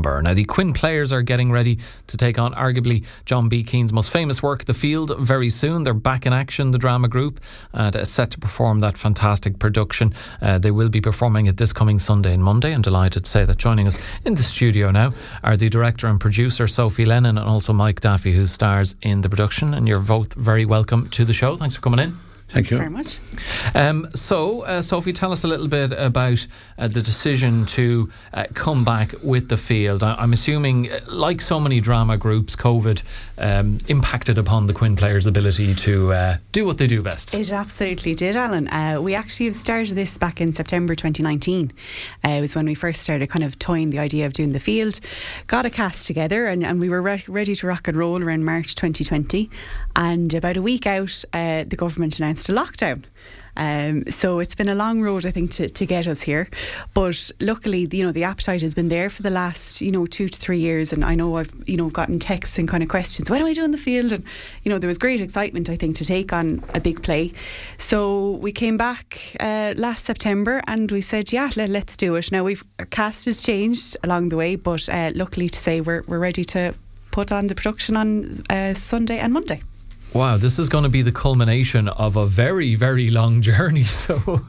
Now, the Quin players are getting ready to take on arguably John B. Keane's most famous work, The Field, very soon. They're back in action, the drama group, and uh, set to perform that fantastic production. Uh, they will be performing it this coming Sunday and Monday. And delighted to say that joining us in the studio now are the director and producer, Sophie Lennon, and also Mike Daffy, who stars in the production. And you're both very welcome to the show. Thanks for coming in. Thank you very much. Um, so, uh, Sophie, tell us a little bit about uh, the decision to uh, come back with the field. I- am assuming, uh, like so many drama groups, COVID um, impacted upon the Quin players' ability to uh, do what they do best. It absolutely did, Alan. Uh, we actually started this back in September 2019. it was when we first started kind of toying the idea of doing the field. Got a cast together, and, and we were re- ready to rock and roll around March 2020. And about a week out, the government announced announced a lockdown. Um, so it's been a long road, I think, to, to get us here. But luckily, you know, the appetite has been there for the last, you know, two to three years. And I know I've, you know, gotten texts and kind of questions. What do I do in the field? And you know, there was great excitement, I think, to take on a big play. So we came back uh, last September and we said, yeah, let, us do it. Now we've our cast has changed along the way, but uh, luckily to say we're we're ready to put on the production on uh, Sunday and Monday. Wow, this is going to be the culmination of a very, very long journey. So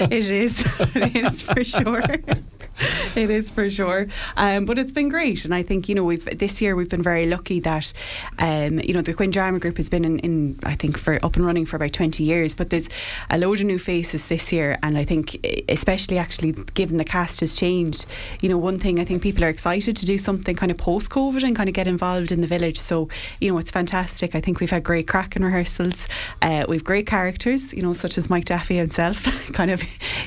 it is, it is for sure. it is for sure. Um, but it's been great, and I think you know we've this year we've been very lucky that um, you know the Quin Drama Group has been in, in, I think for up and running for about twenty years. But there's a load of new faces this year, and I think especially actually given the cast has changed. You know, one thing I think people are excited to do something kind of post COVID and kind of get involved in the village. So you know it's fantastic. I think we've had great crack in rehearsals. Uh, we've great characters, you know, such as Mike Daffy himself, kind of,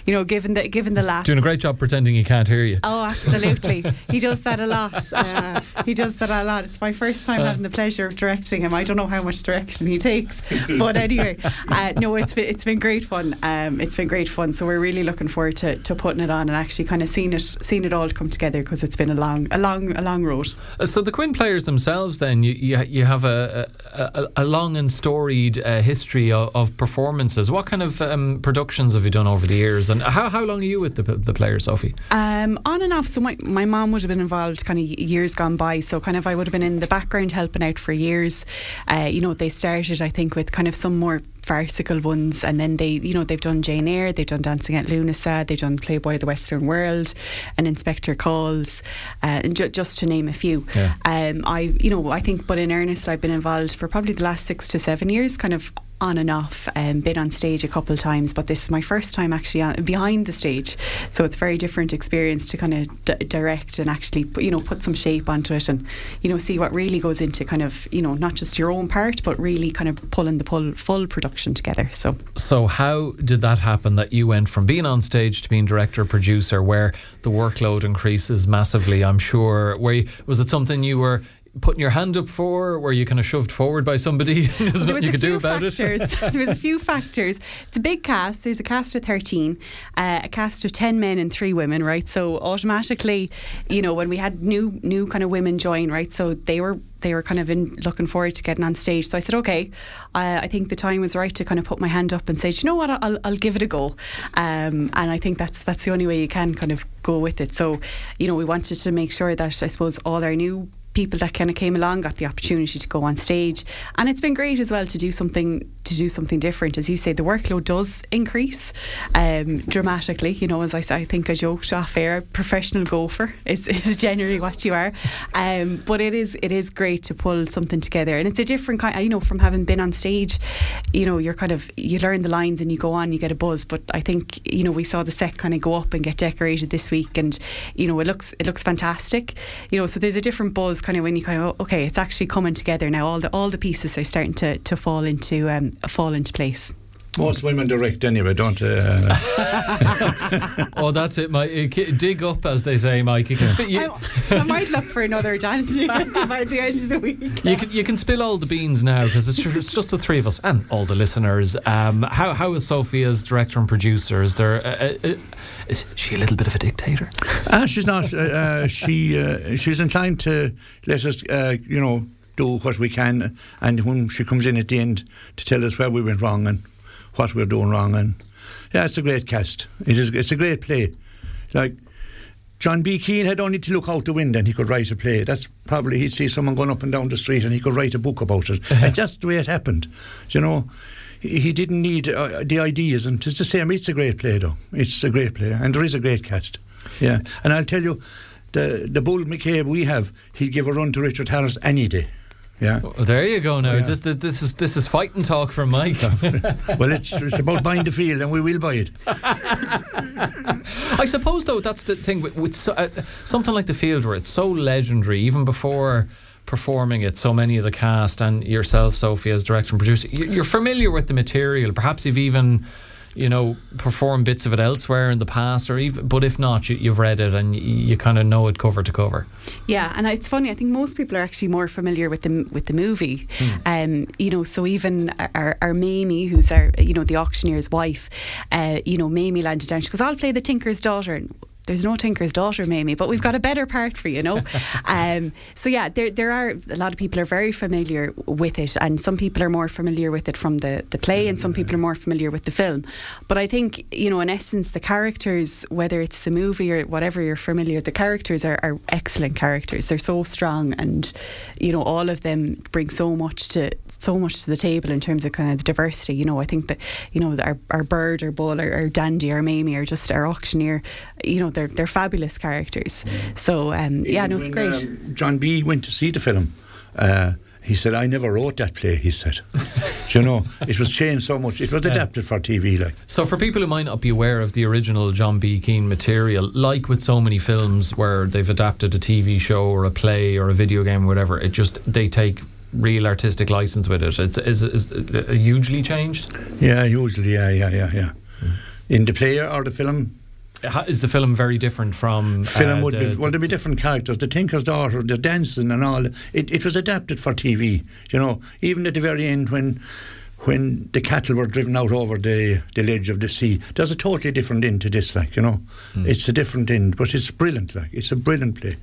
you know, given the given the last doing a great job pretending he can't hear you. Oh, absolutely. he does that a lot. Uh, he does that a lot. It's my first time uh. having the pleasure of directing him. I don't know how much direction he takes, but anyway, uh, no, it's been, it's been great fun. Um, it's been great fun. So we're really looking forward to, to putting it on and actually kind of seeing it seeing it all come together because it's been a long a long a long road. Uh, so the Quin players themselves, then you you, you have a, a, a long and storied uh, history of, of, performances. What kind of um, productions have you done over the years, and how how long are you with the the players, Sophie? Um, on and off. So my, my mom would have been involved kind of years gone by. So kind of I would have been in the background helping out for years. Uh, you know, they started I think with kind of some more farcical ones and then they you know they've done Jane Eyre they've done Dancing at Lughnasa they've done Playboy of the Western World and Inspector Calls uh, and ju- just to name a few yeah. um, I you know I think but in earnest I've been involved for probably the last six to seven years kind of on and off, um, been on stage a couple of times, but this is my first time actually on, behind the stage. So it's a very different experience to kind of d- direct and actually, put, you know, put some shape onto it and, you know, see what really goes into kind of, you know, not just your own part, but really kind of pulling the pull, full production together. So, so how did that happen that you went from being on stage to being director producer, where the workload increases massively? I'm sure. Where you, was it something you were putting your hand up for? Were you kind of shoved forward by somebody? There's nothing you could do about factors. it. there was a few factors. It's a big cast. There's a cast of 13, uh, a cast of 10 men and three women, right? So automatically, you know, when we had new new kind of women join, right? So they were they were kind of in looking forward to getting on stage. So I said, okay, uh, I think the time was right to kind of put my hand up and say, you know what, I'll, I'll give it a go. Um, and I think that's that's the only way you can kind of go with it. So, you know, we wanted to make sure that I suppose all our new people that kind of came along got the opportunity to go on stage, and it's been great as well to do something to do something different. As you say, the workload does increase um, dramatically. You know, as I, I think I joked off air, professional gopher is, is generally what you are. Um, but it is it is great to pull something together, and it's a different kind. You know, from having been on stage, you know, you're kind of you learn the lines and you go on, you get a buzz. But I think you know we saw the set kind of go up and get decorated this week, and you know it looks it looks fantastic. You know, so there's a different buzz kind of when you kind of okay, it's actually coming together now. All the all the pieces are starting to to fall into um, fall into place. Most women direct anyway, don't they? Uh, oh, that's it, Mike. Dig up, as they say, Mike. You can spit, you I, I, might look for another dance by the end of the week. You can, you can spill all the beans now because it's, it's, just the three of us and all the listeners. Um, how, how is Sophie as director and producer? Is there a, a, a, is she a little bit of a dictator? Ah, she's not. Uh, uh, she uh, she's inclined to let us, uh, you know, do what we can, and when she comes in at the end to tell us where we went wrong and what we're doing wrong, and yeah, it's a great cast. It is. It's a great play. Like John B. Keane had only to look out the window and he could write a play. That's probably he'd see someone going up and down the street and he could write a book about it. and that's the way it happened. You know, he, he didn't need uh, the ideas, and it's the same. It's a great play, though. It's a great play, and there is a great cast. Yeah, and I'll tell you, the the Bull McCabe we have, he'd give a run to Richard Harris any day. Yeah. Well, there you go. Now Yeah. this, this this is this is fighting talk from Mike. well, it's it's about buying the field, and we will buy it. I suppose though that's the thing with, with so, uh, something like the field where it's so legendary, even before performing it. So many of the cast and yourself, Sophie, as director and producer, you- you're familiar with the material. Perhaps you've even you know perform bits of it elsewhere in the past, or even. But if not, you, you've read it and you, you kind of know it cover to cover. Yeah, and it's funny. I think most people are actually more familiar with the with the movie. Um, you know, so even our, our Mamie, who's our you know the auctioneer's wife, uh, you know, Mamie landed down. She goes, "I'll play the Tinker's daughter." And there's no Tinker's daughter, Mamie, but we've got a better part for you, you know. um, so yeah, there there are a lot of people are very familiar with it, and some people are more familiar with it from the the play, and some people are more familiar with the film. But I think you know, in essence, the characters, whether it's the movie or whatever you're familiar, the characters are, are excellent characters. They're so strong, and you know, all of them bring so much to so much to the table in terms of kind of the diversity. You know, I think that you know our, our bird, our bull, our, our dandy, our Mamie, or just our auctioneer. You know, they're they're fabulous characters. So um, yeah, no, it's When, great. um, John B. went to see the film. Uh, he said, "I never wrote that play." He said, Do "You know, it was changed so much. It was adapted for TV, like." So, for people who might not be aware of the original John B. Keane material, like with so many films where they've adapted a TV show or a play or a video game or whatever, it just they take real artistic license with it. It's is, is, it hugely changed. Yeah, hugely, yeah, yeah, yeah, yeah. In the play or the film, Ha- Is the film very different from film uh, would the- be well, there'd be different characters. The Tinker's daughter, the dancing and all. It, it was adapted for TV. You know, even at the very end when. When the cattle were driven out over the, the ledge of the sea, there's a totally different end to this, like, you know. It's a different end, but it's brilliant, like, it's a brilliant play.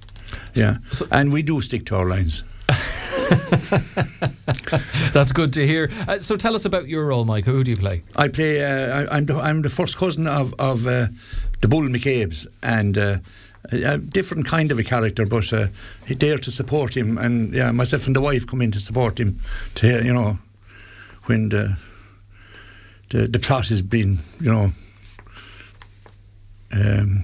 Yeah. so- and we do stick to our lines. That's good to hear. Uh, so, tell us about your role, Mike. Who do you play? I play. Uh, I, I'm the, I'm the first cousin of of uh, the Bull McCabe's, and uh, a, different kind of a character, but uh, he there to support him, and yeah, myself and the wife come in to support him. To you know, when the the, the plot has been, you know. Um,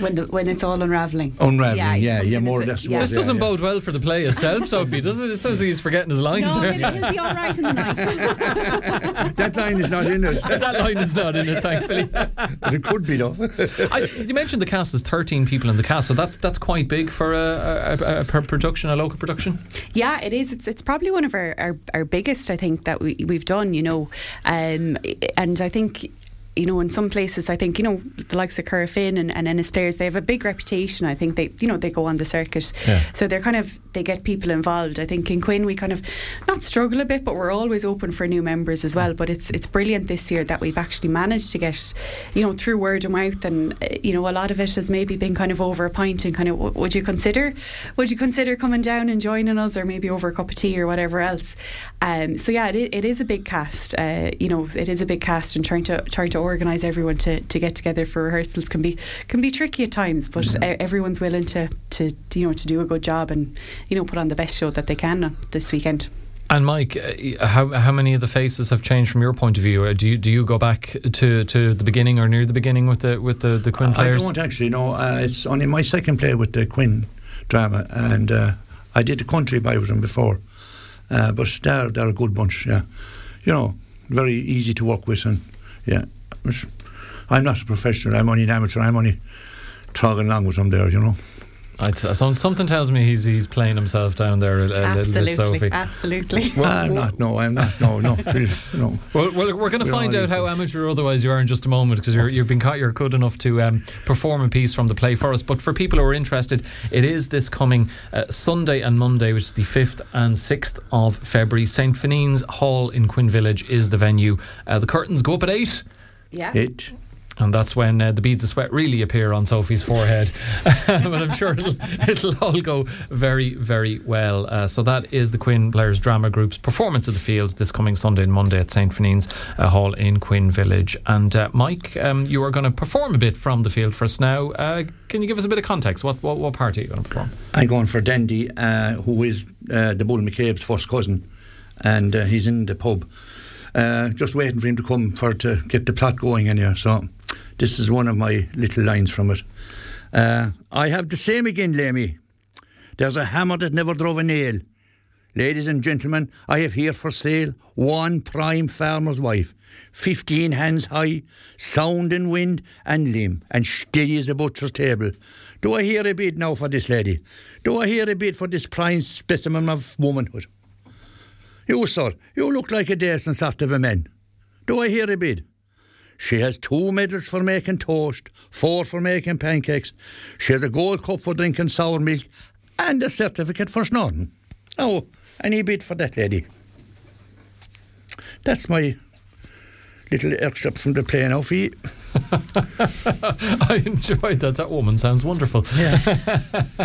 when the, when it's all unraveling. Unravelling, he yeah, yeah, more as or less yeah. This Yeah, doesn't yeah. bode well for the play itself, Sophie, does it? It says he's forgetting his lines No, there. he'll, he'll be all right in the night. that line is not in it. that line is not in it, thankfully. but it could be though. I, you mentioned the cast. There's 13 people in the cast, so that's that's quite big for a, a, a, a production, a local production. Yeah, it is. It's, it's probably one of our, our, our biggest, I think, that we, we've done, you know. Um, and I think, you know, in some places, I think, you know, the likes of Corofin and, and Ennis Players, they have a big reputation. I think they, you know, they go on the circuit. Yeah. So they're kind of, they get people involved. I think in Quin, we kind of not struggle a bit, but we're always open for new members as well. But it's it's brilliant this year that we've actually managed to get, you know, through word of mouth. And, you know, a lot of it has maybe been kind of over a pint and kind of, w- would you consider, would you consider coming down and joining us or maybe over a cup of tea or whatever else? Um, so yeah, it, it is a big cast. Uh, you know, it is a big cast, and trying to trying to organise everyone to, to get together for rehearsals can be can be tricky at times. But uh, everyone's willing to, to you know to do a good job and you know put on the best show that they can uh, this weekend. And Mike, uh, how how many of the faces have changed from your point of view? Uh, Do you do you go back to, to the beginning or near the beginning with the with the, the Quin players? I players? don't actually No, Uh, it's only my second play with the Quin drama, and uh, I did a country by with them before. Uh, but they're they're a good bunch. Yeah, you know, very easy to work with, and yeah, it's- I'm not a professional. I'm only an amateur. I'm only talking along with them there. You know. I'd, say- some, something tells me he's he's playing himself down there a, a little bit, absolutely, Sophie. absolutely. Well, I'm not. No, I'm not. No, no, no. Well, well we're going to find out how amateur or otherwise you are in just a moment because you're, you've been caught, you're good enough to um, perform a piece from the play for us. But for people who are interested, it is this coming uh, Sunday and Monday, which is the 5th and 6th of February. St. Finian's Hall in Quin Village is the venue. Uh, the curtains go up at 8. Yeah. It. and that's when uh, the beads of sweat really appear on Sophie's forehead. but I'm sure it'll, it'll all go very, very well. Uh, so that is the Quin Players Drama Group's performance of the field this coming Sunday and Monday at St. Finian's uh, Hall in Quin Village. And uh, Mike, um, you are going to perform a bit from the field for us now. Uh, can you give us a bit of context? What, what, what part are you going to perform? I'm going for Dandy, uh, who is the Bull McCabe's first cousin, and he's in the pub. Just waiting for him to come for to get the plot going in here. So this is one of my little lines from it. Uh, I have the same again, Leamy. There's a hammer that never drove a nail. Ladies and gentlemen, I have here for sale one prime farmer's wife, fifteen hands high, sound in wind and limb, and steady as a butcher's table. Do I hear a bid now for this lady? Do I hear a bid for this prime specimen of womanhood? You, sir, you look like a decent sort of a man. Do I hear a bid? She has two medals for making toast, four for making pancakes. She has a gold cup for drinking sour milk and a certificate for snoring. Oh, any bid for that lady? That's my little excerpt from the play now for you. I enjoyed that. That woman sounds wonderful. Yeah.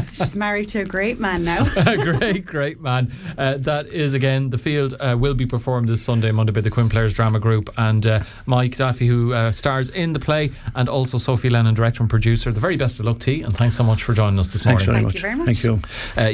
She's married to a great man now. a great, great man. Uh, that is, again, the field uh, will be performed this Sunday, Monday by the Quin Players Drama Group. And uh, Mike Daffy, who uh, stars in the play, and also Sophie Lennon, director and producer. The very best of luck to you, and thanks so much for joining us this morning. Thanks very Thank much. you very much. Thank you. Uh,